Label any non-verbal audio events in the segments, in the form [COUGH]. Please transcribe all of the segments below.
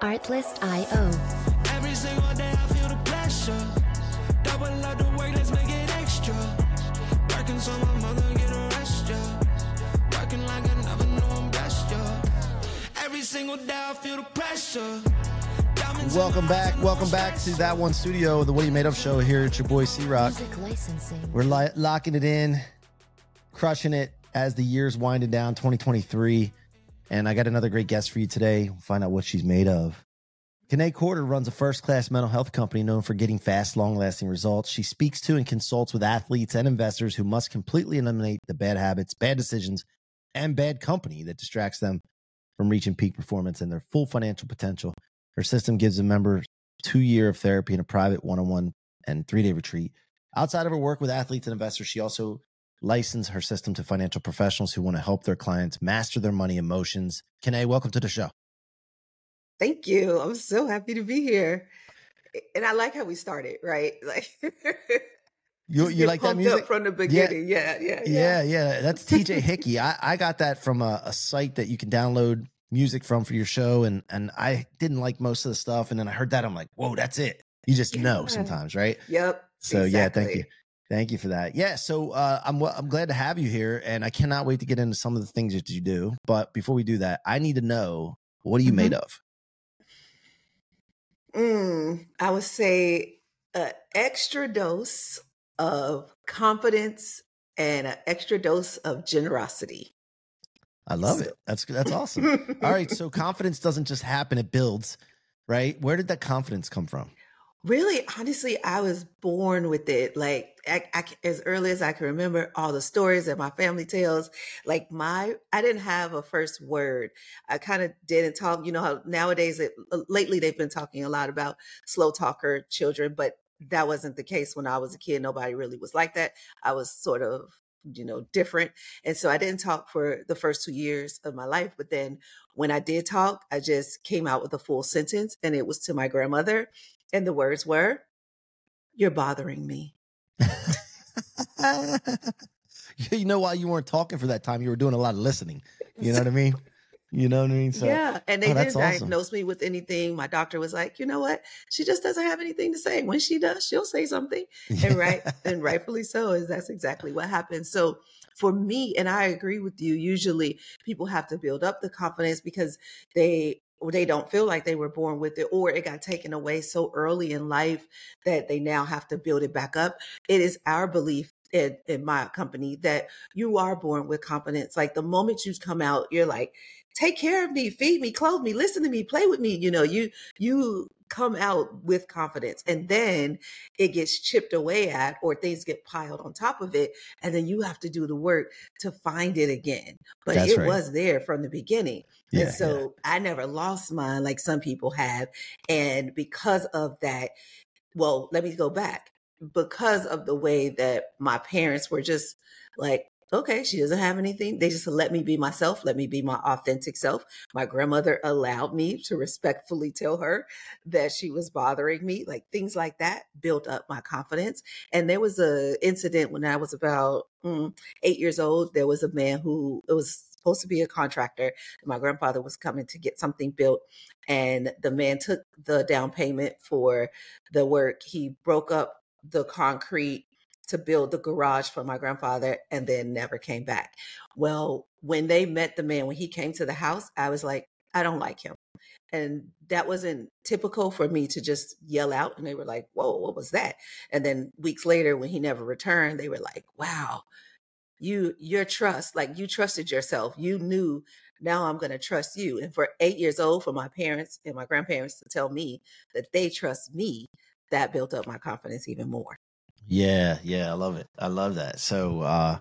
Artlist.io. Every single day I feel the pressure. Double up the work, let's make it extra. Working so my mother get a rest, yeah. Working like I never knew I'm best, yeah. Every single day I feel the pressure. Welcome back. Welcome back to that one studio, the What You Made Of show here. at your boy C-Roc. We're li- locking it in, crushing it as the year's winding down 2023. And I got another great guest for you today. We'll find out what she's made of. Kiné Corder runs a first class mental health company known for getting fast, long lasting results. She speaks to and consults with athletes and investors who must completely eliminate the bad habits, bad decisions, and bad company that distracts them from reaching peak performance and their full financial potential. Her system gives a member two year of therapy in a private one on one and three day retreat. Outside of her work with athletes and investors, she also licensed her system to financial professionals who want to help their clients master their money emotions. Kiné, welcome to the show. Thank you. I'm so happy to be here. And I like how we started, right? [LAUGHS] Like You, you like that music? up from the beginning. Yeah, yeah, Yeah, yeah. That's TJ [LAUGHS] Hickey. I, I got that from a, a site that you can download music from for your show, and and I didn't like most of the stuff, and then I heard that I'm like, whoa, that's it. You just know sometimes, right? Yep. So yeah, thank you, exactly. Thank you for that. Yeah, so uh, I'm I'm glad to have you here, and I cannot wait to get into some of the things that you do. But before we do that, I need to know what are you made of? Mm, I would say an extra dose of confidence and an extra dose of generosity. I love it. That's that's awesome. All right, [LAUGHS] so confidence doesn't just happen; it builds, right? Where did that confidence come from? Really, honestly, I was born with it. Like I, I as early as I can remember, all the stories that my family tells. Like my, I didn't have a first word. I kind of didn't talk. You know how nowadays, it, lately they've been talking a lot about slow talker children, but that wasn't the case when I was a kid. Nobody really was like that. I was sort of, you know, different, and so I didn't talk for the first two years of my life. But then when I did talk, I just came out with a full sentence, and it was to my grandmother and the words were, You're bothering me. [LAUGHS] you know why you weren't talking for that time? You were doing a lot of listening. You know what I mean? You know what I mean? So yeah. And they oh, didn't awesome. diagnose me with anything. My doctor was like, You know what? She just doesn't have anything to say. When she does, she'll say something. And right, [LAUGHS] and rightfully so, is that's exactly what happens. So for me, and I agree with you, usually people have to build up the confidence because they or they don't feel like they were born with it or it got taken away so early in life that they now have to build it back up it is our belief in, in my company that you are born with confidence like the moment you come out you're like take care of me feed me clothe me listen to me play with me you know you you come out with confidence and then it gets chipped away at or things get piled on top of it and then you have to do the work to find it again but That's it right. was there from the beginning Yeah, and so I never lost mine like some people have. And because of that, well, let me go back. Because of the way that my parents were just like, okay, she doesn't have anything. They just let me be myself, let me be my authentic self. My grandmother allowed me to respectfully tell her that she was bothering me. Like things like that built up my confidence. And there was a incident when I was about mm, eight years old. There was a man who it was supposed to be a contractor. My grandfather was coming to get something built, and the man took the down payment for the work. He broke up the concrete to build the garage for my grandfather and then never came back. Well, when they met the man, when he came to the house, I was like, I don't like him. And that wasn't typical for me to just yell out. And they were like, Whoa, what was that? And then weeks later, when he never returned, they were like, Wow, you your trust like you trusted yourself you knew now i'm going to trust you and for eight years old for my parents and my grandparents to tell me that they trust me that built up my confidence even more Yeah, yeah, I love it. I love that. So, uh,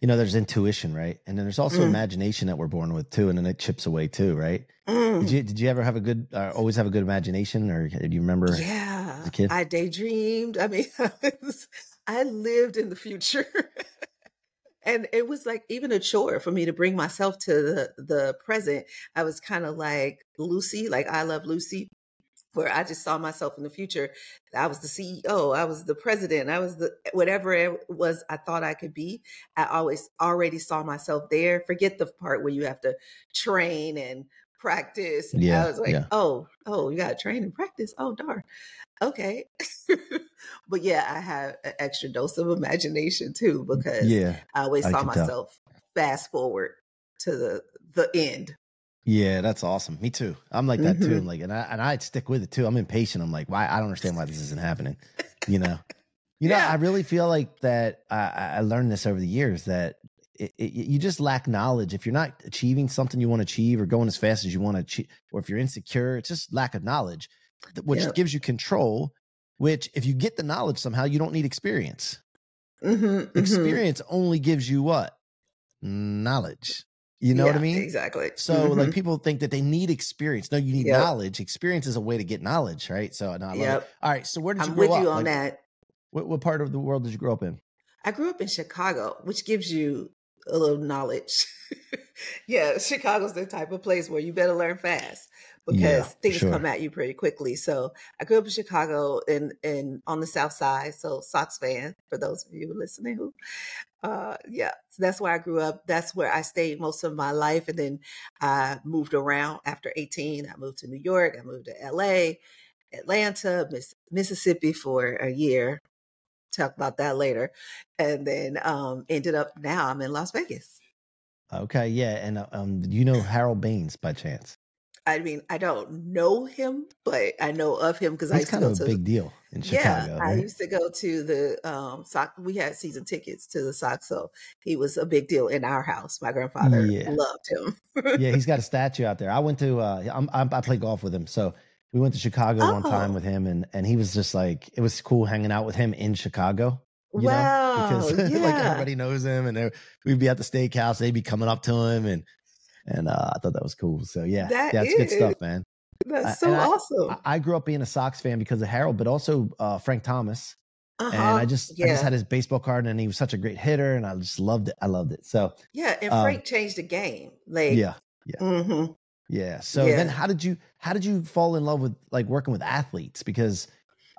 you know, there's intuition, right? And then there's also Mm. imagination that we're born with too, and then it chips away too, right? Mm. Did you did you ever have a good, uh, always have a good imagination, or do you remember? yeah as a kid? i daydreamed i mean [LAUGHS] i lived in the future [LAUGHS] and it was like even a chore for me to bring myself to the the present i was kind of like lucy like i love lucy where I just saw myself in the future. I was the CEO, I was the president, I was the whatever it was I thought I could be. I always already saw myself there. Forget the part where you have to train and practice. Yeah, I was like, yeah. oh, oh, you got to train and practice. Oh, darn. Okay. [LAUGHS] but yeah, I have an extra dose of imagination too because Yeah. I always I saw can tell. myself fast forward to the the end. Yeah, that's awesome. Me too. I'm like that too. Mhm. I'm like, and I and I'd stick with it too. I'm impatient. I'm like, why? I don't understand why this isn't happening. You know, you know. Yeah. I really feel like that. I, I I learned this over the years that it, it, you just lack knowledge. If you're not achieving something you want to achieve or going as fast as you want to achieve, or if you're insecure, it's just lack of knowledge, which Yeah. gives you control. Which, if you get the knowledge somehow, you don't need experience. Mm-hmm, Experience only gives you what knowledge. You know what I mean? Exactly. So like Mhm. people think that they need experience. No, you need Yep. knowledge. Experience is a way to get knowledge, right? So no, I. Yep. All right. So where did you I'm grow with up? you on Like, that. What, what part of the world did you grow up in? I grew up in Chicago, which gives you a little knowledge. [LAUGHS] yeah, Chicago's the type of place where you better learn fast because Yeah, things sure. come at you pretty quickly. So I grew up in Chicago and and on the South Side. So Sox fan for those of you listening who, uh, yeah, so that's where I grew up. That's where I stayed most of my life, and then I moved around after 18. I moved to New York. I moved to L.A., Atlanta, Miss, Mississippi for a year. Talk about that later, and then um, ended up now I'm in Las Vegas. Okay, yeah. And uh, um, you know Harold Baines by chance? I mean, I don't know him, but I know of him because I used to go of a to. big deal in yeah, Chicago. I used to go to the um Sox. We had season tickets to the Sox, so he was a big deal in our house. My grandfather Yeah. loved him. yeah, he's got a [LAUGHS] statue out there. I went to. Uh, I'm, I'm, I play golf with him, so we went to Chicago one time Oh. with him, and and he was just like, it was cool hanging out with him in Chicago. You wow, know, because [LAUGHS] yeah, like everybody knows him, and we'd be at the steakhouse, they'd be coming up to him, and and uh, I thought that was cool. So yeah, That that's good stuff, man. that's so I- awesome. I, I grew up being a Sox fan because of Harold, but also uh, Frank Thomas, uh-huh. and I just I just had his baseball card, and he was such a great hitter, and I just loved it. I loved it. So yeah, and um, Frank changed the game. Like, yeah, Yeah. mm-hmm. yeah. So then, how did you how did you fall in love with like working with athletes? Because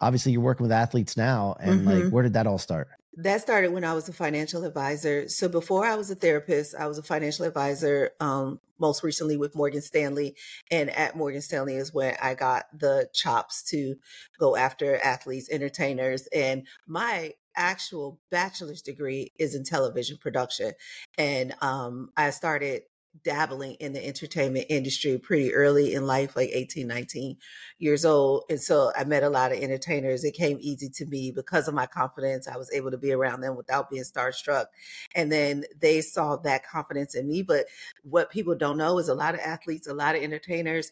obviously you're working with athletes now, and like Mhm. where did that all start? That started when I was a financial advisor. So before I was a therapist, I was a financial advisor, um, most recently with Morgan Stanley. And at Morgan Stanley is when I got the chops to go after athletes, entertainers. And my actual bachelor's degree is in television production. And um, I started dabbling in the entertainment industry pretty early in life, like 18, 19 years old. And so I met a lot of entertainers. It came easy to me because of my confidence. I was able to be around them without being starstruck. And then they saw that confidence in me. But what people don't know is a lot of athletes, a lot of entertainers,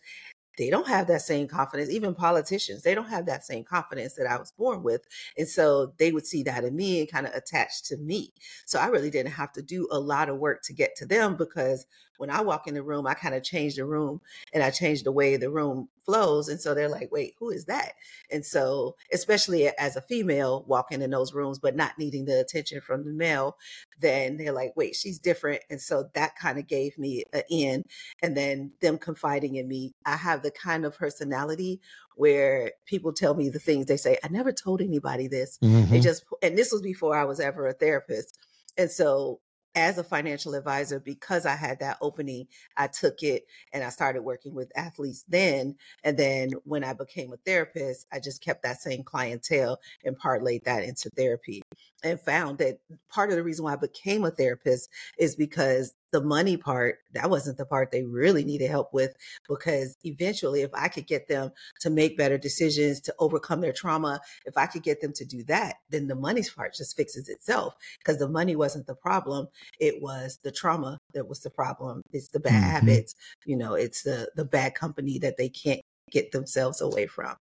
they don't have that same confidence. Even politicians, they don't have that same confidence that I was born with. And so they would see that in me and kind of attach to me. So I really didn't have to do a lot of work to get to them because when I walk in the room, I kind of change the room and I change the way the room flows. And so they're like, wait, who is that? And so, especially as a female walking in those rooms, but not needing the attention from the male, then they're like, wait, she's different. And so that kind of gave me an in. And then them confiding in me, I have the kind of personality where people tell me the things they say, I never told anybody this. They Mhm. just, and this was before I was ever a therapist. And so, as a financial advisor, because I had that opening, I took it and I started working with athletes then. And then when I became a therapist, I just kept that same clientele and parlayed that into therapy and found that part of the reason why I became a therapist is because the money part, that wasn't the part they really needed help with. Because eventually, if I could get them to make better decisions, to overcome their trauma, if I could get them to do that, then the money part just fixes itself because the money wasn't the problem. It was the trauma that was the problem. It's the bad Mhm. habits, you know, it's the the bad company that they can't get themselves away from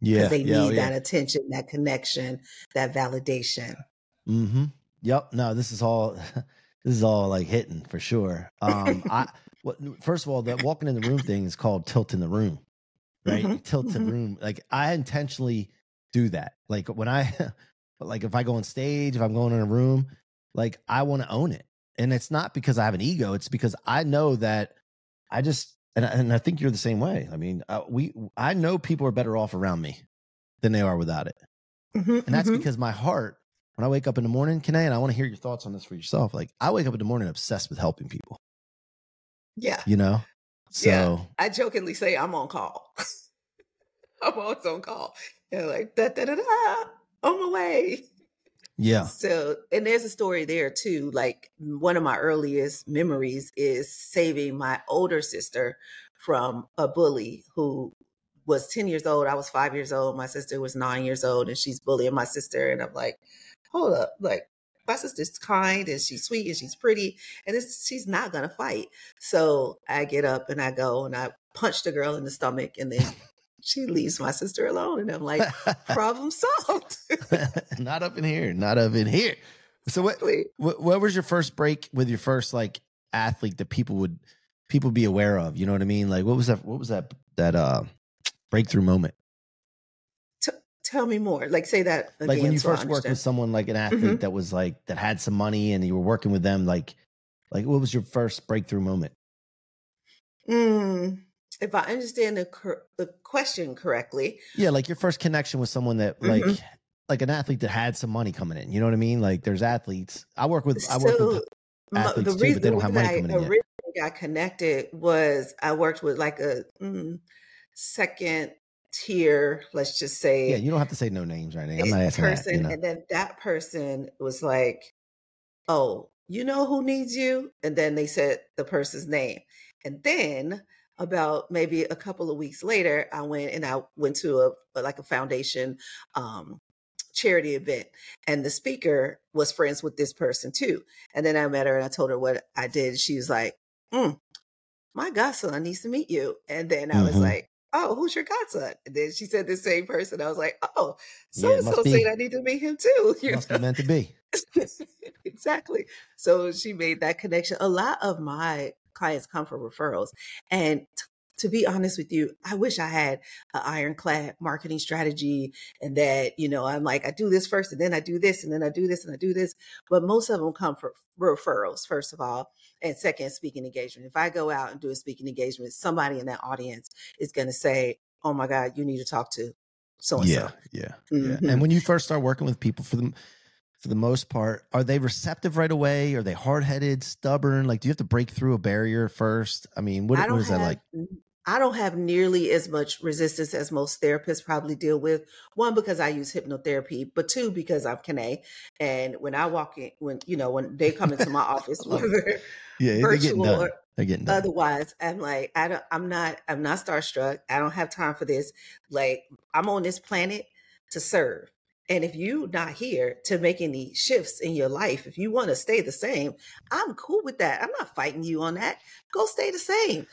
Yeah, they yeah, oh, need yeah. that attention, that connection, that validation. Mm-hmm. Yep. No, this is all [LAUGHS] this is all like hitting for sure. Um [LAUGHS] I what first of all, that walking in the room thing is called tilting the room. Right? Mhm, You Tilt the mhm. room. Like I intentionally do that. Like when I [LAUGHS] like if I go on stage, if I'm going in a room, like I want to own it. And it's not because I have an ego, it's because I know that I just and I, and I think you're the same way. I mean, uh, we I know people are better off around me than they are without it. Mhm, And that's mhm. because my heart, when I wake up in the morning, Kiné, and I want to hear your thoughts on this for yourself. Like I wake up in the morning obsessed with helping people, yeah, you know? So Yeah. I jokingly say I'm on call. [LAUGHS] I'm always on call. And like da da da da on my way. yeah. So, and there's a story there too. Like one of my earliest memories is saving my older sister from a bully who was 10 years old. I was five years old. My sister was nine years old, and she's bullying my sister. And I'm like, hold up, like my sister's kind and she's sweet and she's pretty, and it's, she's not gonna fight. So I get up and I go and I punch the girl in the stomach, and then she leaves my sister alone, and I'm like, problem solved. [LAUGHS] not up in here. Not up in here. So what, what what was your first break with your first like athlete that people would people be aware of? You know what I mean? Like what was that what was that that uh breakthrough moment? Tell me more. Like say that again. like when you so first worked with someone like an athlete Mhm. that was like that had some money and you were working with them like like what was your first breakthrough moment Mm, if I understand the cor- the question correctly, yeah like your first connection with someone that like Mhm. like an athlete that had some money coming in you know what i mean like there's athletes i work with i work so with athletes the too, but they don't have money I coming in yet. originally got connected was I worked with like a mm, second tier, let's just say, yeah you don't have to say no names right now. i'm not asking that person, you know and then that person was like, "Oh, you know who needs you?" And then they said the person's name, and then about maybe a couple of weeks later, I went and I went to a like a foundation um, charity event, and the speaker was friends with this person too. And then I met her and I told her what I did. She was like, mm, "My godson needs to meet you," and then I was Mhm. like. Oh, who's your godson? And then she said the same person. I was like, oh, so and so said I need to meet him too. you must know? meant to be [LAUGHS] exactly. So she made that connection. A lot of my clients come from referrals. And to be honest with you, I wish I had an ironclad marketing strategy and that, you know, I'm like, I do this first and then I do this and then I do this and I do this. But most of them come from referrals, first of all. And second, speaking engagement. If I go out and do a speaking engagement, somebody in that audience is going to say, Oh my God, you need to talk to so and yeah so. yeah yeah Mhm. and when you first start working with people for them for the most part are they receptive right away are they hard-headed stubborn like do you have to break through a barrier first i mean what, I what have, that like I don't have nearly as much resistance as most therapists probably deal with. One, because I use hypnotherapy, but two, because I'm Kiné. And when I walk in, when you know, when they come into my [LAUGHS] office, I love it. whether yeah virtual done or they're getting done otherwise, I'm like, I don't, I'm not, I'm not starstruck. I don't have time for this. Like, I'm on this planet to serve. And if you're not here to make any shifts in your life, if you want to stay the same, I'm cool with that. I'm not fighting you on that. Go stay the same.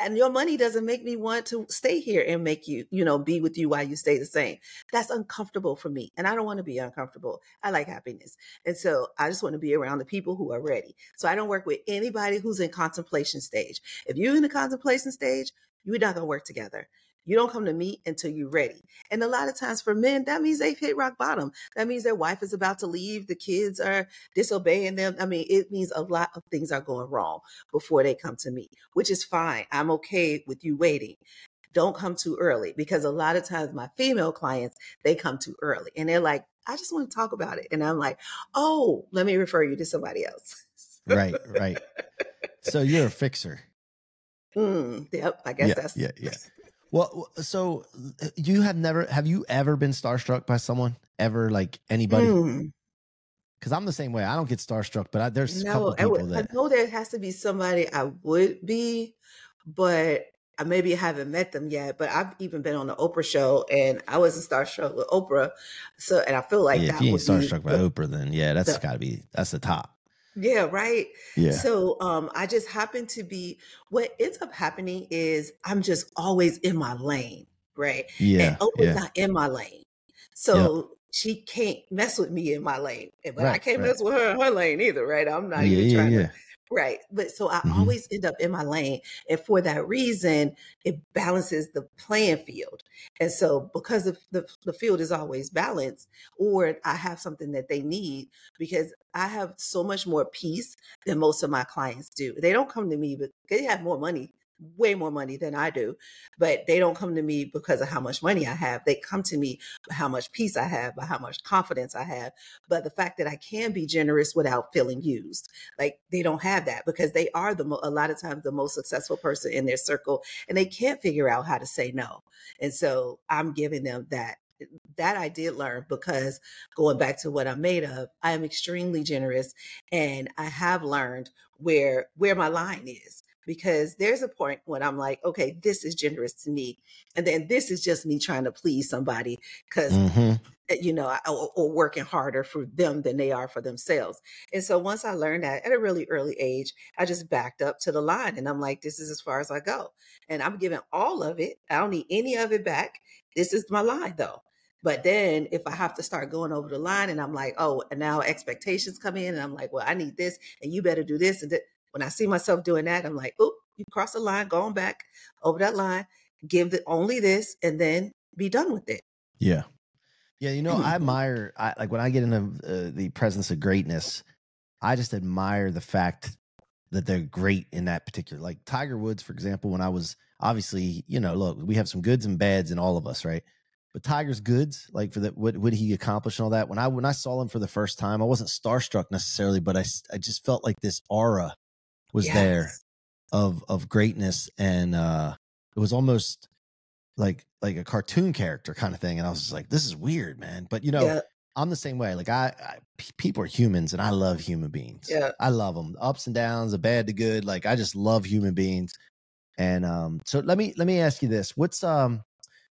And your money doesn't make me want to stay here and make you, you know, be with you while you stay the same. That's uncomfortable for me. And I don't want to be uncomfortable. I like happiness. And so I just want to be around the people who are ready. So I don't work with anybody who's in contemplation stage. If you're in the contemplation stage, you're not going to work together. You don't come to me until you're ready. And a lot of times for men, that means they've hit rock bottom. That means their wife is about to leave. The kids are disobeying them. I mean, it means a lot of things are going wrong before they come to me, which is fine. I'm okay with you waiting. Don't come too early because a lot of times my female clients, they come too early and they're like, I just want to talk about it. And I'm like, oh, let me refer you to somebody else. right right so you're a fixer Mm, yep. I guess yeah that's yeah yeah [LAUGHS] [LAUGHS] well so uh, you have never have you ever been starstruck by someone ever like anybody Mm, because i'm the same way i don't get starstruck but I, there's a couple no, I, people I know there has to be somebody I would be, but I maybe haven't met them yet. But I've even been on the Oprah show and I wasn't starstruck with Oprah. So, and I feel like yeah, that if you ain't would be starstruck by oprah then yeah that's the- gotta be that's the top Yeah, right. yeah So um I just happen to be what ends up happening is I'm just always in my lane, right? yeah and Oprah's yeah not in my lane. So she can't mess with me in my lane. But I can't right. mess with her in her lane either, right? I'm not yeah even yeah trying to right. But so I Mhm. always end up in my lane. And for that reason, it balances the playing field. And so because of the, the field is always balanced, or I have something that they need, because I have so much more peace than most of my clients do. They don't come to me, but they have more money way more money than I do, but they don't come to me because of how much money I have. They come to me how much peace I have, by how much confidence I have. But the fact that I can be generous without feeling used, like they don't have that because they are the mo- a lot of times the most successful person in their circle, and they can't figure out how to say no. And so I'm giving them that that I did learn because going back to what I'm made of, I am extremely generous and I have learned where where my line is because there's a point when I'm like, okay, this is generous to me. And then this is just me trying to please somebody because, Mm-hmm. you know, or, or working harder for them than they are for themselves. And so once I learned that at a really early age, I just backed up to the line and I'm like, this is as far as I go. And I'm giving all of it. I don't need any of it back. This is my line though. But then if I have to start going over the line and I'm like, oh, and now expectations come in and I'm like, well, I need this and you better do this and that when I see myself doing that, I'm like, oh, you cross the line, going back over that line, give the only this, and then be done with it. Yeah. Yeah. You know, I Mhm. admire, I, like when I get into uh, the presence of greatness, I just admire the fact that they're great in that particular, like Tiger Woods, for example, when I was obviously, you know, look, we have some goods and bads in all of us, right? But Tiger's goods, like for the what would he accomplish and all that. When I when I saw him for the first time, I wasn't starstruck necessarily, but I I just felt like this aura was there of of greatness and uh it was almost like like a cartoon character kind of thing and i was just like this is weird man. But you know Yeah. i'm the same way like I people are humans and i love human beings. Yeah. i love them ups and downs the bad the good like i just love human beings. And um so let me let me ask you this what's um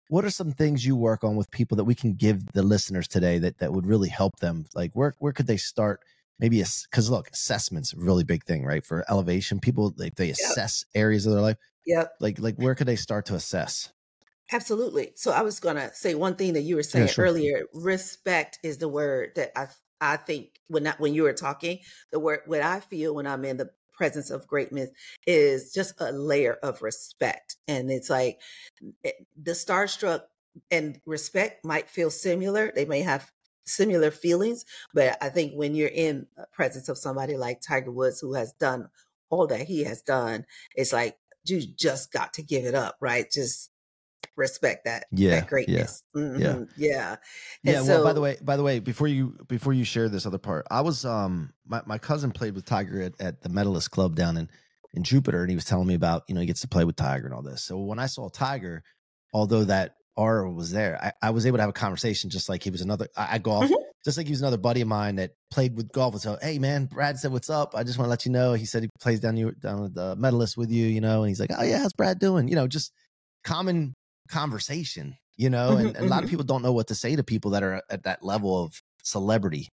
what are some things you work on with people that we can give the listeners today that that would really help them? Like where where could they start maybe because look assessment's a really big thing right for elevation people like they assess areas of their life Yep. like like where could they start to assess Absolutely. So I was gonna say one thing that you were saying sure. earlier. Respect is the word that I I think when I, when you were talking, the word what I feel when I'm in the presence of greatness is just a layer of respect, and it's like it- the starstruck and respect might feel similar. They may have similar feelings, but I think when you're in the presence of somebody like Tiger Woods who has done all that he has done, it's like you just got to give it up, right? Just respect that Yeah, yeah, that greatness. Mhm, yeah. yeah And well by the way by the way before you before you share this other part i was um my, my cousin played with tiger at, at the medalist club down in in jupiter and he was telling me about you know he gets to play with tiger and all this so when i saw tiger although that aura was there i, I was able to have a conversation just like he was another i, I golf Mhm. just like he was another buddy of mine that played with golf and so hey man brad said what's up i just want to let you know he said he plays down you down with the medalist with you you know and he's like oh yeah how's brad doing you know just common conversation you know and, Mhm, and a lot of people don't know what to say to people that are at that level of celebrity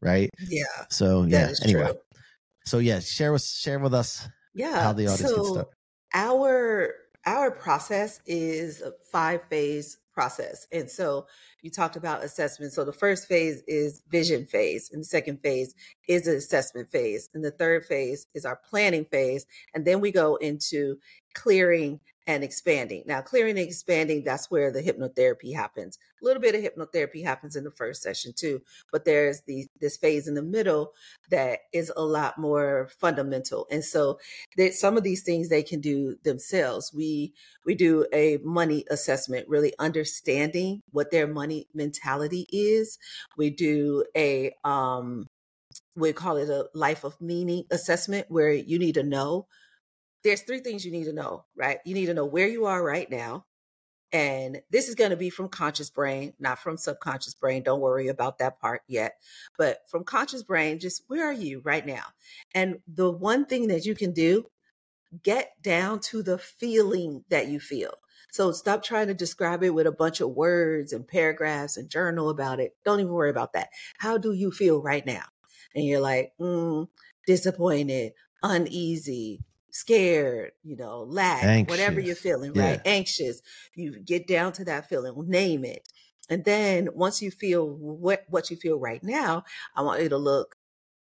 right Yeah. so yeah anyway true. so yeah share with share with us Yeah. how the audience gets so started our our process is a five phase process. And so you talked about assessment. So the first phase is vision phase, and the second phase is the assessment phase, and the third phase is our planning phase, and then we go into clearing and expanding. Now, clearing and expanding, that's where the hypnotherapy happens. A little bit of hypnotherapy happens in the first session too, but there's the this phase in the middle that is a lot more fundamental. And so that some of these things they can do themselves. We we do a money assessment, really understanding what their money mentality is. We do a um we call it a life of meaning assessment where you need to know there's three things you need to know, right? You need to know where you are right now. And this is going to be from conscious brain, not from subconscious brain. Don't worry about that part yet. But from conscious brain, just where are you right now? And the one thing that you can do, get down to the feeling that you feel. So stop trying to describe it with a bunch of words and paragraphs and journal about it. Don't even worry about that. How do you feel right now? And you're like, mm, disappointed, uneasy, scared, you know, lack, whatever you're feeling, Yeah. right? Anxious. You get down to that feeling, name it. And then once you feel what what you feel right now, I want you to look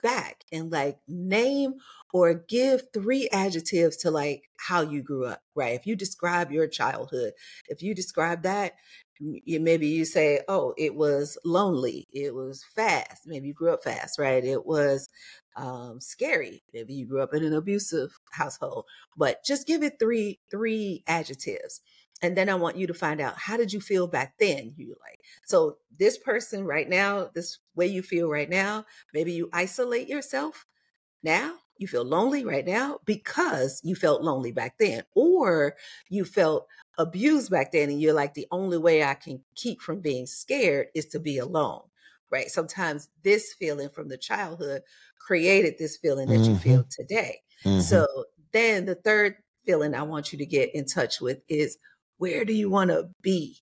back and like name or give three adjectives to like how you grew up, right? If you describe your childhood, if you describe that, you maybe you say, "Oh, it was lonely, it was fast." Maybe you grew up fast, right? It was um, scary. Maybe you grew up in an abusive household, but just give it three three adjectives. And then I want you to find out how did you feel back then? You like so this person right now, this way you feel right now. Maybe you isolate yourself now you feel lonely right now because you felt lonely back then, or you felt abused back then, and you're like, the only way I can keep from being scared is to be alone, right? Sometimes this feeling from the childhood created this feeling that you Mhm. feel today. Mhm. So then the third feeling I want you to get in touch with is where do you want to be?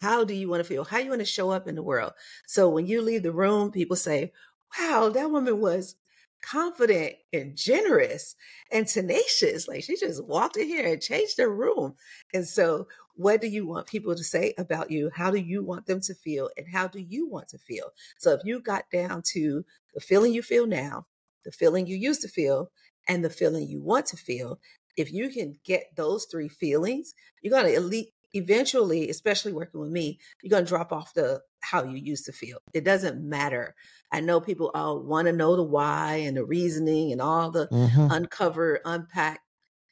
How do you want to feel? How you want to show up in the world? So when you leave the room, people say, wow, that woman was confident and generous and tenacious. Like she just walked in here and changed the room. And so, what do you want people to say about you? How do you want them to feel? And how do you want to feel? So, if you got down to the feeling you feel now, the feeling you used to feel, and the feeling you want to feel, if you can get those three feelings, you're going to elite eventually especially working with me you're going to drop off the how you used to feel it doesn't matter i know people all want to know the why and the reasoning and all the Mhm. uncover unpack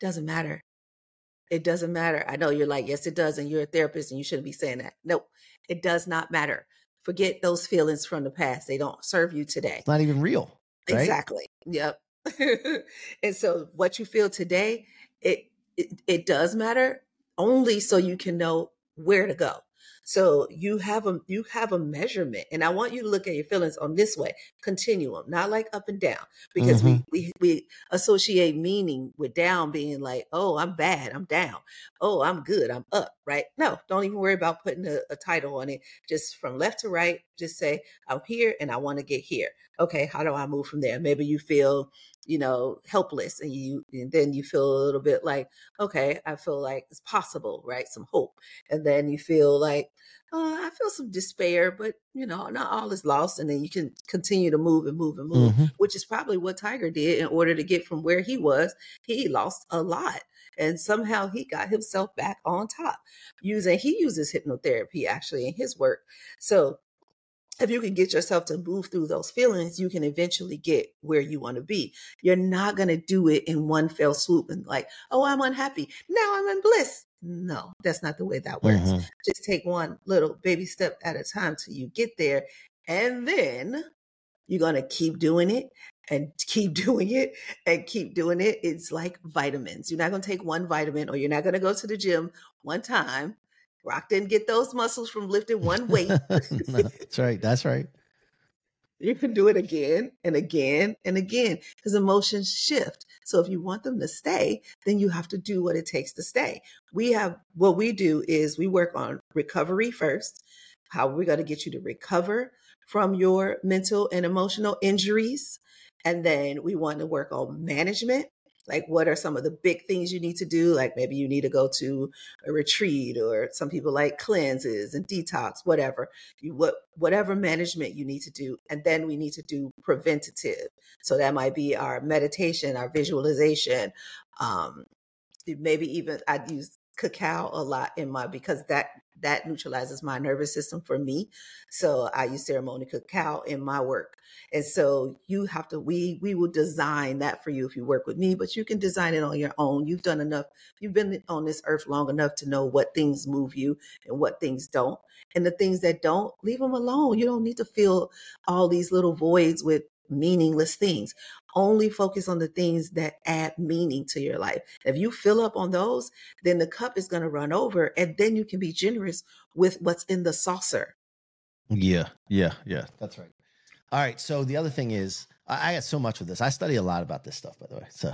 doesn't matter it doesn't matter i know you're like yes it does and you're a therapist and you shouldn't be saying that no it does not matter forget those feelings from the past they don't serve you today It's not even real. Right? Exactly. Yep. [LAUGHS] and so what you feel today, it, it it does matter only so you can know where to go. So you have a you have a measurement, and I want you to look at your feelings on this way continuum, not like up and down, because we mm-hmm. we we associate meaning with down being like, oh, I'm bad, I'm down, oh, I'm good, I'm up, right? No, don't even worry about putting a, a title on it. Just from left to right, just say, I'm here and I want to get here. Okay, how do I move from there? Maybe you feel, you know, helpless, and you and then you feel a little bit like, okay, I feel like it's possible, right? Some hope, and then you feel like uh, I feel some despair, but you know, not all is lost. And then you can continue to move and move and move, Mhm. which is probably what Tiger did in order to get from where he was. He lost a lot. And somehow he got himself back on top using, he uses hypnotherapy actually in his work. So if you can get yourself to move through those feelings, you can eventually get where you want to be. You're not going to do it in one fell swoop and like, oh, I'm unhappy. Now I'm in bliss. No, that's not the way that works. Mhm. Just take one little baby step at a time till you get there. And then you're going to keep doing it and [LAUGHS] keep doing it and keep doing it. It's like vitamins. You're not going to take one vitamin or you're not going to go to the gym one time. Roc didn't get those muscles from lifting one [LAUGHS] weight. No, that's right. That's right. You can do it again and again and again because emotions shift. So if you want them to stay, then you have to do what it takes to stay. We have what we do is we work on recovery first, how we're going to get you to recover from your mental and emotional injuries. And then we want to work on management. Like, what are some of the big things you need to do? Like, maybe you need to go to a retreat, or some people like cleanses and detox, whatever you what whatever management you need to do and then we need to do preventative so that might be our meditation our visualization um maybe even i use cacao a lot in my because that that neutralizes my nervous system for me. So i use ceremony cacao in my work. And so you have to we we will design that for you if you work with me but you can design it on your own. You've done enough you've been on this earth long enough to know what things move you and what things don't. And the things that don't leave them alone. You don't need to fill all these little voids with meaningless things only focus on the things that add meaning to your life if you fill up on those then the cup is going to run over and then you can be generous with what's in the saucer Yeah, yeah, yeah. That's right. All right. So the other thing is, I, I got so much with this. I study a lot about this stuff, by the way. So,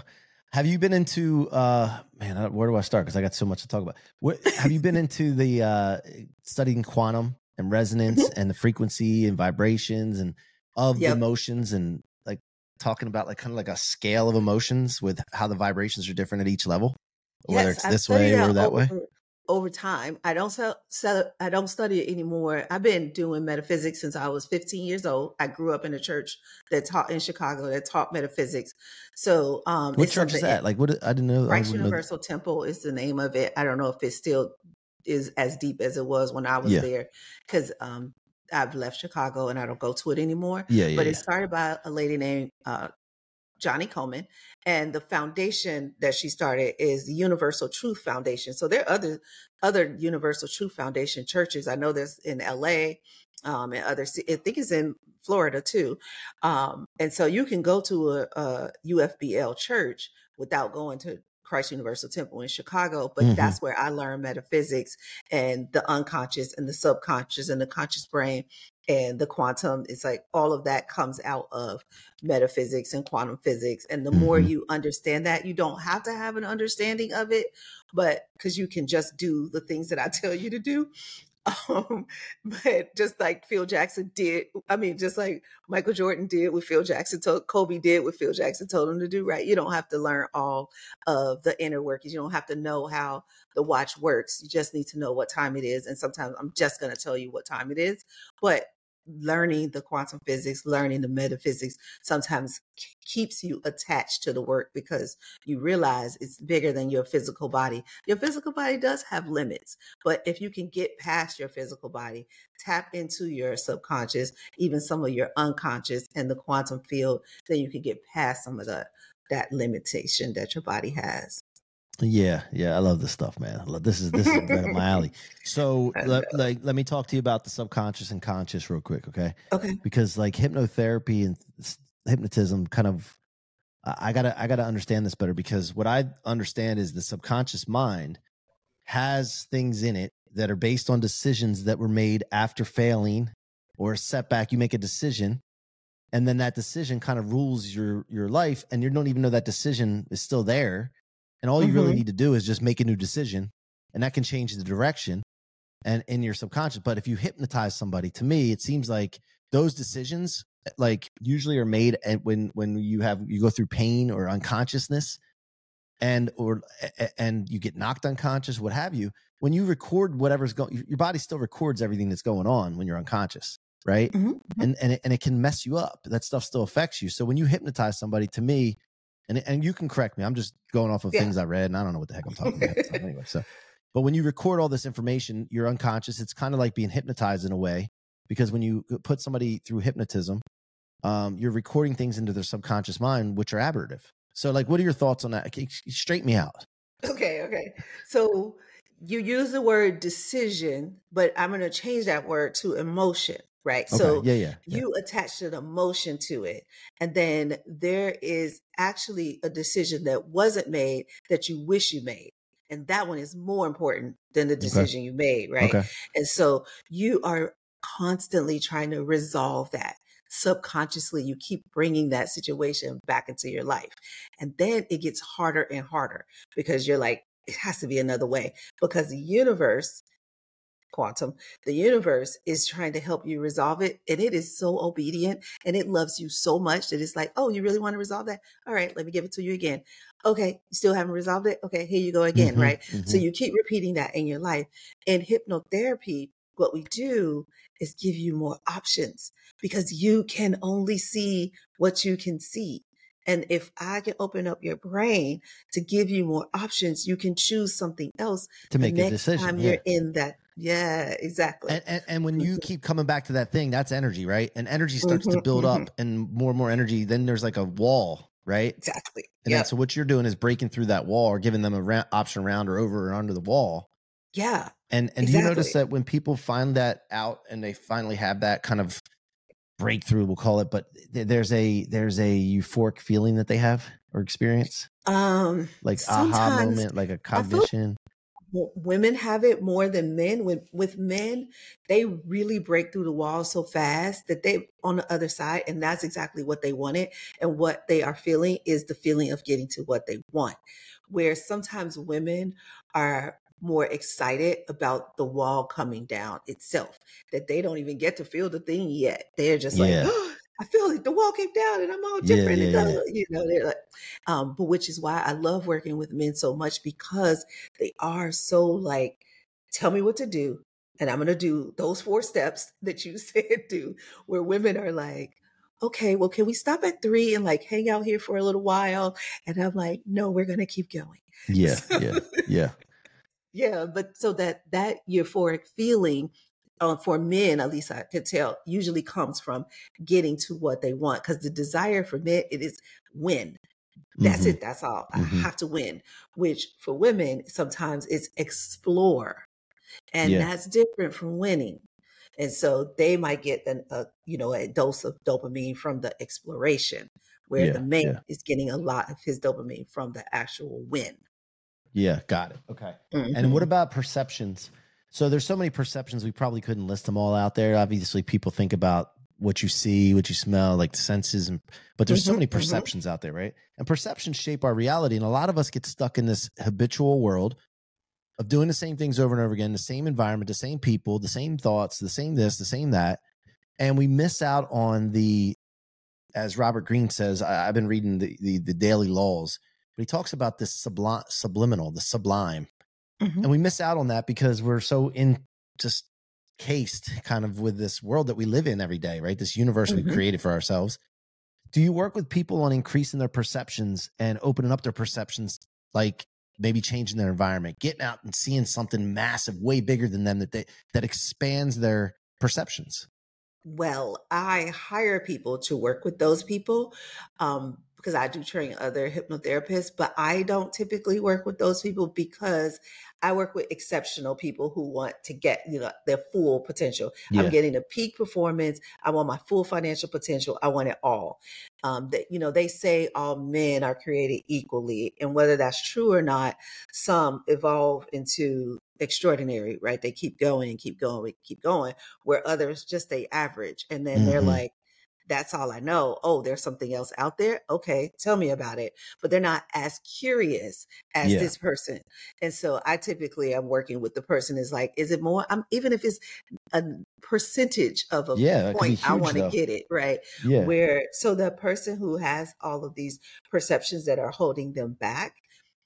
have you been into? uh Man, where do I start? Because I got so much to talk about. What, have you been into the uh studying quantum and resonance and the frequency and vibrations and of Yep. the emotions and like talking about like kind of like a scale of emotions with how the vibrations are different at each level, whether it's I've this way or that that way. over, over time. I don't sell, sell, I don't study it anymore. I've been doing metaphysics since I was 15 years old. I grew up in a church that taught in Chicago that taught metaphysics. So, um, What church is that? Like, what? I didn't know. I Christ wouldn't know- Universal Temple is the name of it. I don't know if it still is as deep as it was when I was Yeah. there because um, I've left Chicago and I don't go to it anymore. Yeah, yeah, but yeah. it started by a lady named uh, Johnnie Colemon, and the foundation that she started is the Universal Truth Foundation. So there are other other Universal Truth Foundation churches. I know there's in L.A. Um, and other. I think it's in Florida too. Um, and so you can go to a, a UFBL church without going to Christ Universal Temple in Chicago, but Mhm. that's where I learned metaphysics and the unconscious and the subconscious and the conscious brain and the quantum. It's like all of that comes out of metaphysics and quantum physics. And the more Mhm. you understand that, you don't have to have an understanding of it, but because you can just do the things that I [LAUGHS] tell you to do. [LAUGHS] Um, but just like Phil Jackson did, I mean, just like Michael Jordan did what Phil Jackson told Kobe did what Phil Jackson told him to do, right? You don't have to learn all of the inner workings. You don't have to know how the watch works. You just need to know what time it is. And sometimes I'm just going to tell you what time it is. But learning the quantum physics, learning the metaphysics sometimes keeps you attached to the work because you realize it's bigger than your physical body. Your physical body does have limits, but if you can get past your physical body, tap into your subconscious, even some of your unconscious and the quantum field, then you can get past some of the that limitation that your body has. Yeah, yeah, I love this stuff, man. Love- This is this is right up my [LAUGHS] alley. So, I let, like, let me talk to you about the subconscious and conscious real quick, okay? Okay. Because like hypnotherapy and hypnotism, kind of, I I gotta I gotta understand this better because what I understand is the subconscious mind has things in it that are based on decisions that were made after failing or a setback. You make a decision, and then that decision kind of rules your your life, and you don't even know that decision is still there. And all you really Mhm. need to do is just make a new decision, and that can change the direction and in your subconscious. But if you hypnotize somebody, to me, it seems like those decisions eh, like usually are made at when when you have you go through pain or unconsciousness and or a- and you get knocked unconscious what have you when you record whatever's going your body still records everything that's going on when you're unconscious right Mhm. and and it, and it can mess you up that stuff still affects you so when you hypnotize somebody to me and and you can correct me i'm just going off of Yeah. things i read and i don't know what the heck i'm talking about So [LAUGHS] anyway so. But when you record all this information you're unconscious it's kind of like being hypnotized in a way because when you put somebody through hypnotism um, you're recording things into their subconscious mind which are aberrative. So like what are your thoughts on that? Okay, straighten me out. Okay, okay. So you use the word decision, but I'm going to change that word to emotion, right? okay So yeah yeah, yeah. you attach an emotion to it. And then there is actually a decision that wasn't made that you wish you made. And that one is more important than the decision you made, right? okay And so you are constantly trying to resolve that. Subconsciously, you keep bringing that situation back into your life. And then it gets harder and harder because you're like, it has to be another way because the universe, quantum, the universe is trying to help you resolve it. And it is so obedient and it loves you so much that it's like, oh, you really want to resolve that? All right, let me give it to you again. Okay, you still haven't resolved it? Okay, here you go again, Mhm, right? So mhm. you keep repeating that in your life. In hypnotherapy, what we do is give you more options because you can only see what you can see. And if I can open up your brain to give you more options, you can choose something else to make a decision time yeah. you're in that. Yeah, exactly. And, and and when you keep coming back to that thing, that's energy, right? And energy starts to Mhm, build mhm. up, and more and more energy. Then there's like a wall, right? exactly. And Yeah. that's so what you're doing is breaking through that wall, or giving them a option around or over or under the wall. Yeah. And and do you notice that when people find that out and they finally have that kind of breakthrough, we'll call it, but th- there's a there's a euphoric feeling that they have or experience, Um, like aha moment, like a cognition. W- women have it more than men. With with men they really break through the wall so fast that they on the other side and that's exactly what they wanted and what they are feeling is the feeling of getting to what they want. Where sometimes women are more excited about the wall coming down itself that they don't even get to feel the thing yet. They're just like Yeah. [GASPS] [GASPS] Oh, I feel like the wall came down and I'm all different. and yeah, yeah. You know, they're like, um, but which is why I love working with men so much because they are so like, tell me what to do. And I'm going to do those four steps [LAUGHS] that you [LAUGHS] said do, where women are like, okay, well, can we stop at three and like hang out here for a little while? And I'm like, no, we're going to keep going. [LAUGHS] Yeah, yeah, yeah. Yeah, but so that that euphoric feeling uh, for men, at least I could tell, usually comes from getting to what they want. Because the desire for men, it is win. That's Mhm. it. That's all. I Mhm. have to win. Which for women, sometimes it's explore, and Yeah. that's different from winning. And so they might get an, a you know a dose of dopamine from the exploration, where Yeah, the man yeah. is getting a lot of his dopamine from the actual win. Yeah, got it. Okay. And what Mhm. about perceptions? So there's so many perceptions we probably couldn't list them all out there. Obviously, people think about what you see, what you smell, like the senses, and but there's so Mhm, many mhm. perceptions out there, right? And perceptions shape our reality, and a lot of us get stuck in this habitual world of doing the same things over and over again, the same environment, the same people, the same thoughts, the same this, the same that, and we miss out on the, as Robert Greene says. I, I've been reading the, the the daily laws, but he talks about this sublime, subliminal, the sublime Mhm. and we miss out on that because we're so in just cased kind of with this world that we live in every day right this universe we've Mhm. created for ourselves do you work with people on increasing their perceptions and opening up their perceptions like maybe changing their environment getting out and seeing something massive way bigger than them that they that expands their perceptions Well, I hire people to work with those people um, because I do train other hypnotherapists, but I don't typically work with those people because I work with exceptional people who want to get you know their full potential. Yeah. I'm getting a peak performance. I want my full financial potential. I want it all. Um, that you know they say all men are created equally, and whether that's true or not, some evolve into extraordinary. Right? They keep going, and keep going, keep going where others just stay average. And then they're Mhm. like, that's all I know. Oh, there's something else out there. Okay, tell me about it. But they're not as curious as Yeah. this person. And so I typically am working with the person is like, is it more? I'm even if it's a percentage of a Yeah, it could be point, I want to get it right. yeah Where so the person who has all of these perceptions that are holding them back,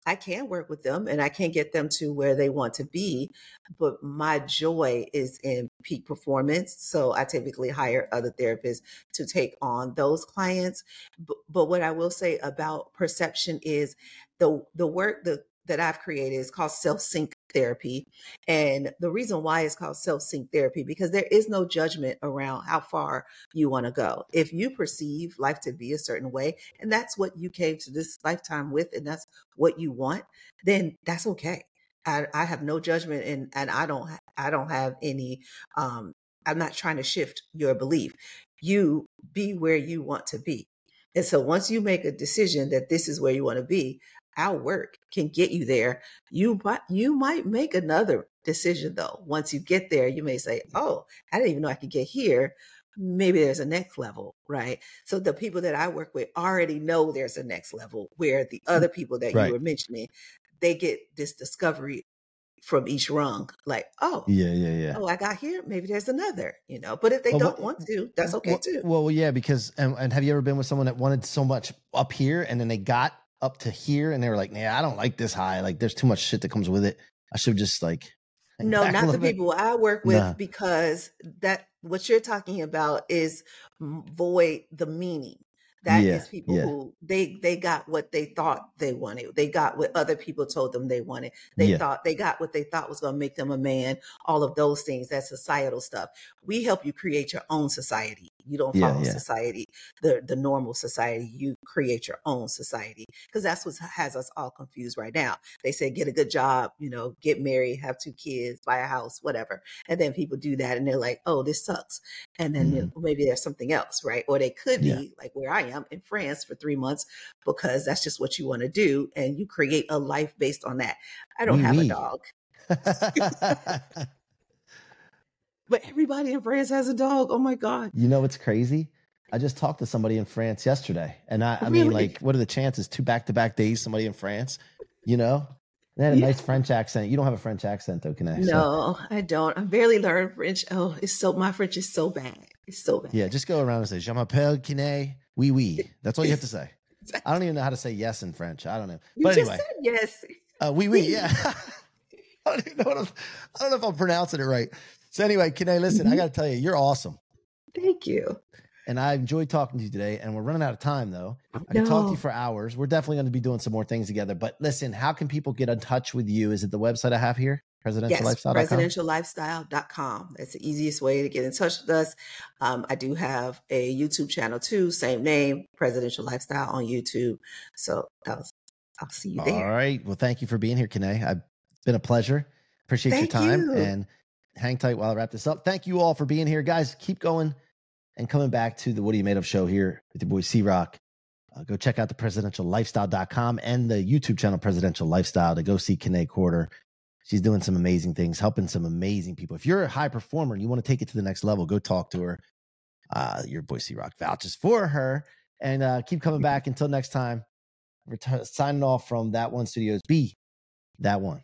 I can work with them and I can get them to where they want to be. But my joy is in peak performance. So I typically hire other therapists to take on those clients. But, but what I will say about perception is the the work that that I've created is called self sync therapy. And the reason why it's called self sync therapy because there is no judgment around how far you want to go. If you perceive life to be a certain way and that's what you came to this lifetime with and that's what you want, then that's okay. I, I have no judgment and and I don't I don't have any um I'm not trying to shift your belief. You be where you want to be. And so once you make a decision that this is where you want to be, our work can get you there. You might you might make another decision though. Once you get there, you may say, "Oh, I didn't even know I could get here." Maybe there's a next level, right? So the people that I work with already know there's a next level where the mm. other people that Right. you were mentioning, they get this discovery from each rung. Like, oh, yeah yeah yeah oh, I got here. Maybe there's another, you know. But if they Well, don't want to, that's okay well, too. Well, yeah, because and, and have you ever been with someone that wanted so much up here and then they got up to here and they were like, "Nah, I don't like this high. Like, there's too much shit that comes with it. I should just like." No, not the bit." people I work with Nah. because that what you're talking about is void the meaning. That is Yeah, people yeah. who they they got what they thought they wanted. They got what other people told them they wanted. They Yeah. thought they got what they thought was going to make them a man. All of those things. That societal stuff. We help you create your own society. You don't Yeah, follow yeah. society, the the normal society. You create your own society because that's what has us all confused right now. They say get a good job, you know, get married, have two kids, buy a house, whatever. And then people do that and they're like, oh, this sucks. And then you know, mm-hmm. maybe there's something else, right? Or they could. Yeah. be like where I am in France for three months because that's just what you want to do. And you create a life based on that. I don't have a dog, [LAUGHS] [LAUGHS] [LAUGHS] but everybody in France has a dog. Oh my God. you know what's crazy? I just talked to somebody in France yesterday, and I, I mean, like, what are the chances? Two back to back days, somebody in France, you know? They had a Yeah. nice French accent. You don't have a French accent, though, can I? So, No, I don't. I barely learned French. Oh, it's so, my French is so bad. It's so bad. yeah, just go around and say, Je m'appelle Kiné, oui, oui. That's all you have to say. [LAUGHS] I don't even know how to say yes in French. I don't know. You but just anyway, said yes. uh, oui, oui, yeah. [LAUGHS] I don't even know what I'm, I don't know if I'm pronouncing it right. So anyway, Kiné, listen, I Mhm. got to tell you, you're awesome. Thank you. And I enjoyed talking to you today. And we're running out of time, though. I can talk to you for hours. We're definitely going to be doing some more things together. But listen, how can people get in touch with you? Is it the website I have here? Presidentiallifestyle.com. Yes, presidentiallifestyle.com. That's the easiest way to get in touch with us. Um, I do have a YouTube channel too, same name, Presidential Lifestyle on YouTube. So I'll, I'll see you there. All right. Well, thank you for being here, Kiné. I've been a pleasure. Appreciate Thank your time you. and hang tight while I wrap this up. Thank you all for being here, guys. Keep going and coming back to the What Are You Made Of show here with your boy C-Roc. Uh, go check out the presidentiallifestyle.com and the YouTube channel Presidential Lifestyle to go see Kiné Corder. She's doing some amazing things, helping some amazing people. If you're a high performer and you want to take it to the next level, go talk to her. Uh, your boy C-Roc vouches for her. And uh, keep coming back. Until next time, signing off from That One Studios. Be that one.